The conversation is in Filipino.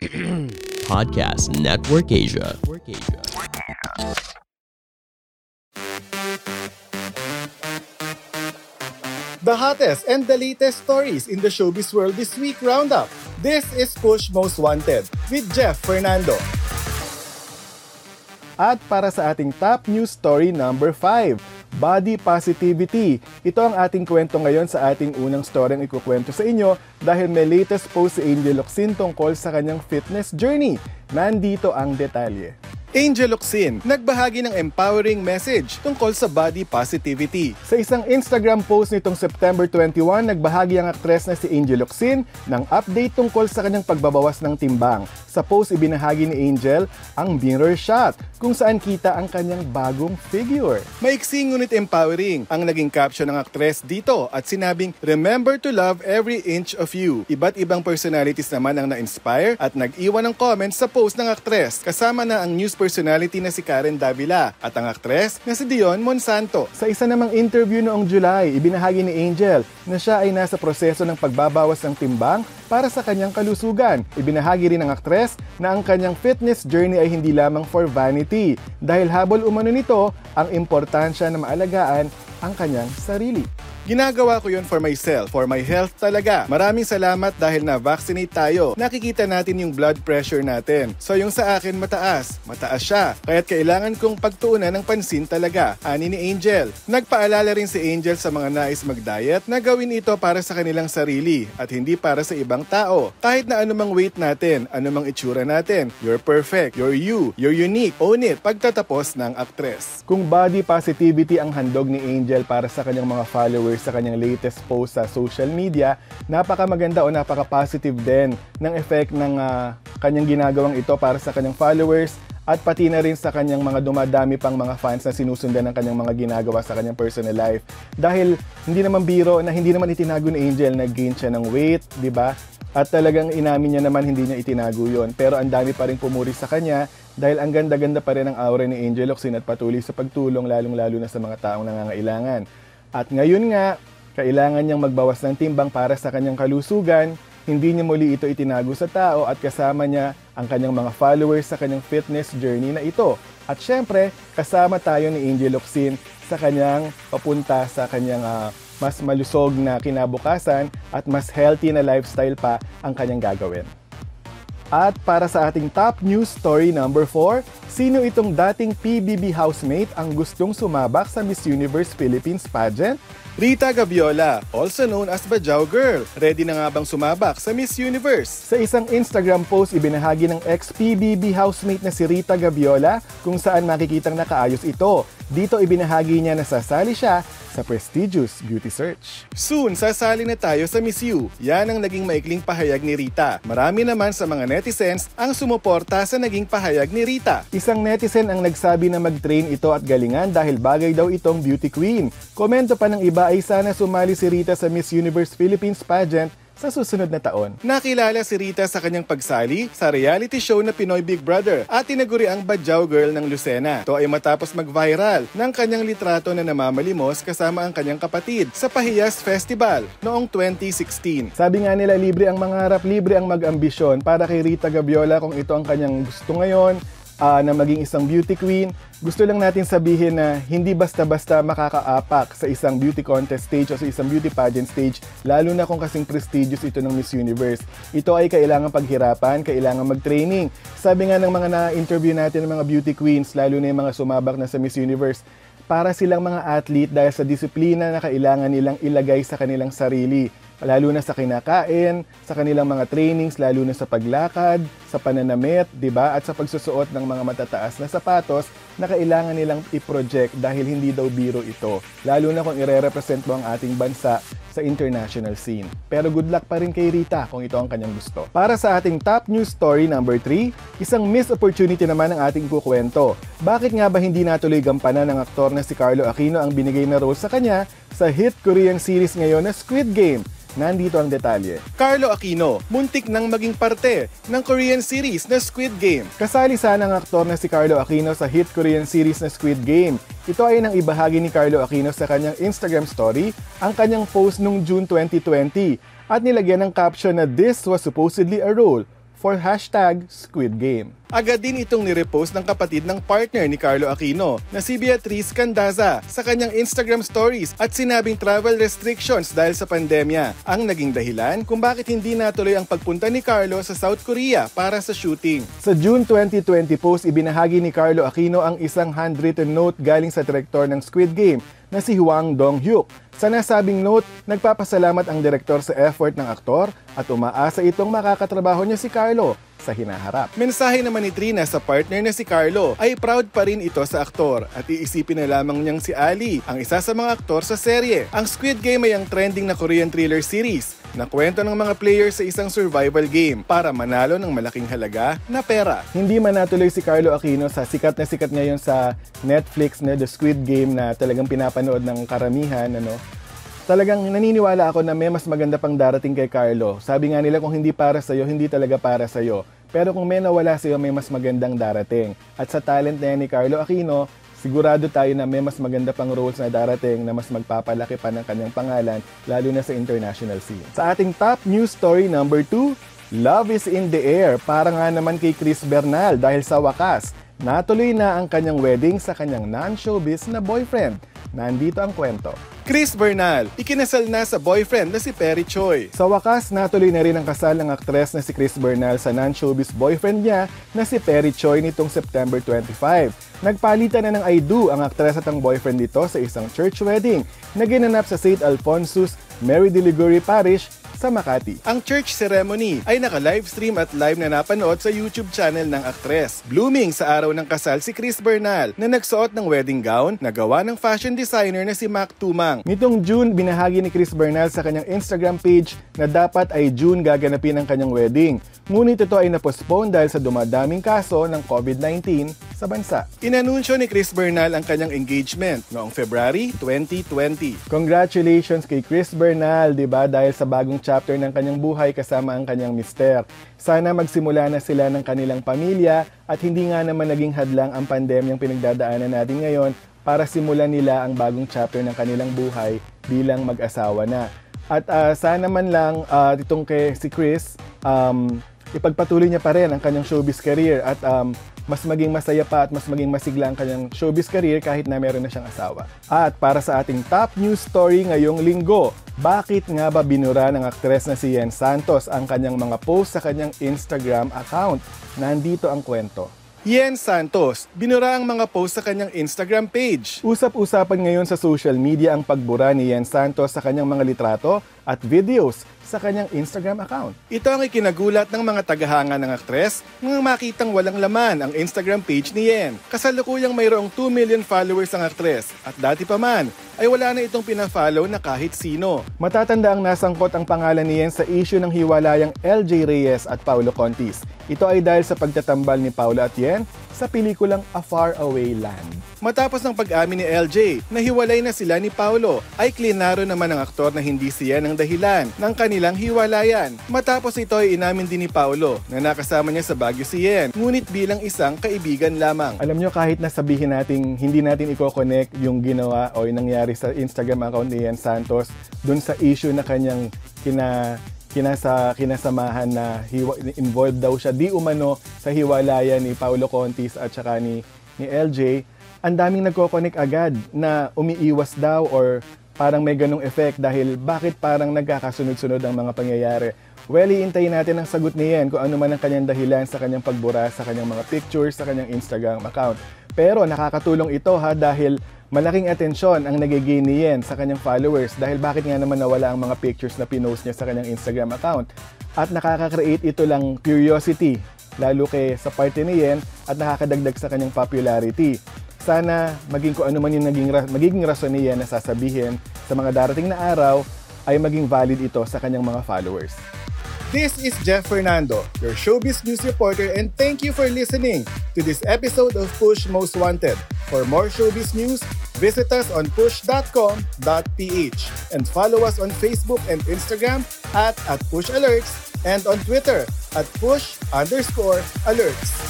Podcast Network Asia. The hottest and the latest stories in the showbiz world this week roundup. This is Push Most Wanted with Jeff Fernando. At para sa ating top news story number 5, body positivity. Ito ang ating kwento ngayon sa ating unang story ang ikukwento sa inyo dahil may latest post si Angel Locsin tungkol sa kanyang fitness journey. Nandito ang detalye. Angel Locsin, nagbahagi ng empowering message tungkol sa body positivity. Sa isang Instagram post nitong September 21, nagbahagi ang aktres na si Angel Locsin ng update tungkol sa kanyang pagbabawas ng timbang. Sa post, ibinahagi ni Angel ang mirror shot kung saan kita ang kanyang bagong figure. Maiksi ngunit empowering ang naging caption ng aktres dito at sinabing, Remember to love every inch of you. Iba't ibang personalities naman ang na-inspire at nag-iwan ng comments sa post ng aktres kasama na ang news personality na si Karen Davila at ang aktres na si Dion Monsanto. Sa isa namang interview noong July, ibinahagi ni Angel na siya ay nasa proseso ng pagbabawas ng timbang para sa kanyang kalusugan. Ibinahagi rin ng aktres na ang kanyang fitness journey ay hindi lamang for vanity dahil habol umano nito ang importansya na maalagaan ang kanyang sarili. Ginagawa ko yon for myself, for my health talaga. Maraming salamat dahil na-vaccinate tayo. Nakikita natin yung blood pressure natin. So yung sa akin mataas, mataas siya. Kaya't kailangan kong pagtuunan ng pansin talaga. Ani ni Angel. Nagpaalala rin si Angel sa mga nais mag-diet na gawin ito para sa kanilang sarili at hindi para sa ibang tao. Kahit na anumang weight natin, anumang itsura natin, you're perfect, you're you, you're unique. Own it pagtatapos ng aktres. Kung body positivity ang handog ni Angel para sa kanyang mga followers sa kanyang latest post sa social media, napaka maganda o napaka positive din ng effect ng uh, kanyang ginagawang ito para sa kanyang followers at pati na rin sa kanyang mga dumadami pang mga fans na sinusundan ng kanyang mga ginagawa sa kanyang personal life. Dahil hindi naman biro na hindi naman itinago ni Angel na gain siya ng weight, di ba? At talagang inamin niya naman hindi niya itinago yon Pero ang dami pa rin pumuri sa kanya dahil ang ganda-ganda pa rin ang aura ni Angel Locsin at patuloy sa pagtulong lalong-lalo na sa mga taong nangangailangan. At ngayon nga, kailangan niyang magbawas ng timbang para sa kanyang kalusugan, hindi niya muli ito itinago sa tao at kasama niya ang kanyang mga followers sa kanyang fitness journey na ito. At syempre, kasama tayo ni Angel Locsin sa kanyang papunta sa kanyang uh, mas malusog na kinabukasan at mas healthy na lifestyle pa ang kanyang gagawin. At para sa ating top news story number 4, sino itong dating PBB housemate ang gustong sumabak sa Miss Universe Philippines pageant? Rita Gabiola, also known as Bajau Girl, ready na nga bang sumabak sa Miss Universe? Sa isang Instagram post, ibinahagi ng ex-PBB housemate na si Rita Gabiola kung saan makikitang nakaayos ito. Dito ibinahagi niya na sasali siya sa prestigious beauty search. Soon, sasali na tayo sa Miss You. Yan ang naging maikling pahayag ni Rita. Marami naman sa mga netizens ang sumuporta sa naging pahayag ni Rita. Isang netizen ang nagsabi na mag-train ito at galingan dahil bagay daw itong beauty queen. Komento pa ng iba ay sana sumali si Rita sa Miss Universe Philippines pageant sa susunod na taon. Nakilala si Rita sa kanyang pagsali sa reality show na Pinoy Big Brother at tinaguri ang Badyaw Girl ng Lucena. Ito ay matapos mag-viral ng kanyang litrato na namamalimos kasama ang kanyang kapatid sa Pahiyas Festival noong 2016. Sabi nga nila libre ang mangarap, libre ang mag-ambisyon para kay Rita Gabiola kung ito ang kanyang gusto ngayon, uh, na maging isang beauty queen, gusto lang natin sabihin na hindi basta-basta makakaapak sa isang beauty contest stage o sa isang beauty pageant stage, lalo na kung kasing prestigious ito ng Miss Universe. Ito ay kailangan paghirapan, kailangan mag-training. Sabi nga ng mga na-interview natin ng mga beauty queens, lalo na yung mga sumabak na sa Miss Universe, para silang mga athlete dahil sa disiplina na kailangan nilang ilagay sa kanilang sarili lalo na sa kinakain, sa kanilang mga trainings, lalo na sa paglakad, sa pananamit, 'di ba? At sa pagsusuot ng mga matataas na sapatos na kailangan nilang i-project dahil hindi daw biro ito. Lalo na kung ire-represent mo ang ating bansa sa international scene. Pero good luck pa rin kay Rita kung ito ang kanyang gusto. Para sa ating top news story number 3, isang missed opportunity naman ang ating kukwento. Bakit nga ba hindi natuloy gampanan ng aktor na si Carlo Aquino ang binigay na role sa kanya sa hit Korean series ngayon na Squid Game? Nandito ang detalye. Carlo Aquino, muntik nang maging parte ng Korean series na Squid Game. Kasali sana ang aktor na si Carlo Aquino sa hit Korean series na Squid Game. Ito ay nang ibahagi ni Carlo Aquino sa kanyang Instagram story ang kanyang post noong June 2020 at nilagyan ng caption na this was supposedly a role for hashtag Squid Game. Agad din itong nirepost ng kapatid ng partner ni Carlo Aquino na si Beatriz Candaza sa kanyang Instagram stories at sinabing travel restrictions dahil sa pandemya ang naging dahilan kung bakit hindi natuloy ang pagpunta ni Carlo sa South Korea para sa shooting. Sa June 2020 post, ibinahagi ni Carlo Aquino ang isang handwritten note galing sa direktor ng Squid Game na si Hwang Dong-hyuk. Sa nasabing note, nagpapasalamat ang direktor sa effort ng aktor at umaasa itong makakatrabaho niya si Carlo sa hinaharap. Mensahe naman ni Trina sa partner na si Carlo ay proud pa rin ito sa aktor at iisipin na lamang niyang si Ali, ang isa sa mga aktor sa serye. Ang Squid Game ay ang trending na Korean thriller series na kwento ng mga players sa isang survival game para manalo ng malaking halaga na pera. Hindi man natuloy si Carlo Aquino sa sikat na sikat ngayon sa Netflix na The Squid Game na talagang pinapanood ng karamihan, ano, talagang naniniwala ako na may mas maganda pang darating kay Carlo. Sabi nga nila kung hindi para sa'yo, hindi talaga para sa'yo. Pero kung may nawala sa'yo, may mas magandang darating. At sa talent na yan ni Carlo Aquino, sigurado tayo na may mas maganda pang roles na darating na mas magpapalaki pa ng kanyang pangalan, lalo na sa international scene. Sa ating top news story number 2, Love is in the air para nga naman kay Chris Bernal dahil sa wakas, natuloy na ang kanyang wedding sa kanyang non-showbiz na boyfriend. Nandito ang kwento. Chris Bernal, ikinasal na sa boyfriend na si Perry Choi. Sa wakas, natuloy na rin ang kasal ng aktres na si Chris Bernal sa non-showbiz boyfriend niya na si Perry Choi nitong September 25. Nagpalitan na ng I do ang aktres at ang boyfriend nito sa isang church wedding na ginanap sa St. Alphonsus, Mary de Liguri Parish sa Makati. Ang church ceremony ay naka-livestream at live na napanood sa YouTube channel ng aktres. Blooming sa araw ng kasal si Chris Bernal na nagsuot ng wedding gown na gawa ng fashion designer na si Mac Tumang. Nitong June, binahagi ni Chris Bernal sa kanyang Instagram page na dapat ay June gaganapin ang kanyang wedding. Ngunit ito ay napostpone dahil sa dumadaming kaso ng COVID-19 sa bansa. Inanunsyo ni Chris Bernal ang kanyang engagement noong February 2020. Congratulations kay Chris Bernal, 'di ba? Dahil sa bagong chapter ng kanyang buhay kasama ang kanyang mister. Sana magsimula na sila ng kanilang pamilya at hindi nga naman naging hadlang ang pandemyang pinagdadaanan natin ngayon para simulan nila ang bagong chapter ng kanilang buhay bilang mag-asawa na. At uh, sana man lang uh, itong kay si Chris, um, ipagpatuloy niya pa rin ang kanyang showbiz career at um, mas maging masaya pa at mas maging masigla ang kanyang showbiz career kahit na meron na siyang asawa. At para sa ating top news story ngayong linggo, bakit nga ba binura ng aktres na si Yen Santos ang kanyang mga post sa kanyang Instagram account? Nandito ang kwento. Yen Santos, binura ang mga post sa kanyang Instagram page. Usap-usapan ngayon sa social media ang pagbura ni Yen Santos sa kanyang mga litrato at videos sa kanyang Instagram account. Ito ang ikinagulat ng mga tagahanga ng aktres nang makitang walang laman ang Instagram page ni Yen. Kasalukuyang mayroong 2 million followers ang aktres at dati pa man ay wala na itong pinafollow na kahit sino. Matatanda ang nasangkot ang pangalan ni Yen sa issue ng hiwalayang LJ Reyes at Paulo Contis. Ito ay dahil sa pagtatambal ni Paulo at Yen sa pelikulang A Far Away Land. Matapos ng pag-amin ni LJ na hiwalay na sila ni Paulo, ay klinaro naman ng aktor na hindi siya ang dahilan ng kanilang hiwalayan. Matapos ito ay inamin din ni Paulo na nakasama niya sa Baguio Yen, ngunit bilang isang kaibigan lamang. Alam nyo kahit nasabihin natin hindi natin i-connect yung ginawa o yung nangyari sa Instagram account ni Yen Santos dun sa issue na kanyang kina kinasa kinasamahan na hiwa, involved daw siya di umano sa hiwalayan ni Paulo Contis at saka ni ni LJ ang daming nagko-connect agad na umiiwas daw or parang may ganong effect dahil bakit parang nagkakasunod-sunod ang mga pangyayari. Well, iintayin natin ang sagot ni Yen kung ano man ang kanyang dahilan sa kanyang pagbura sa kanyang mga pictures sa kanyang Instagram account. Pero nakakatulong ito ha dahil malaking atensyon ang nagigain ni Yen sa kanyang followers dahil bakit nga naman nawala ang mga pictures na pinost niya sa kanyang Instagram account. At nakaka-create ito lang curiosity lalo kay sa party ni Yen at nakakadagdag sa kanyang popularity. Sana maging kung ano man yung naging, magiging rason niya na sasabihin sa mga darating na araw ay maging valid ito sa kanyang mga followers. This is Jeff Fernando, your showbiz news reporter and thank you for listening to this episode of Push Most Wanted. For more showbiz news, visit us on push.com.ph and follow us on Facebook and Instagram at, at Push and on Twitter at push underscore alerts.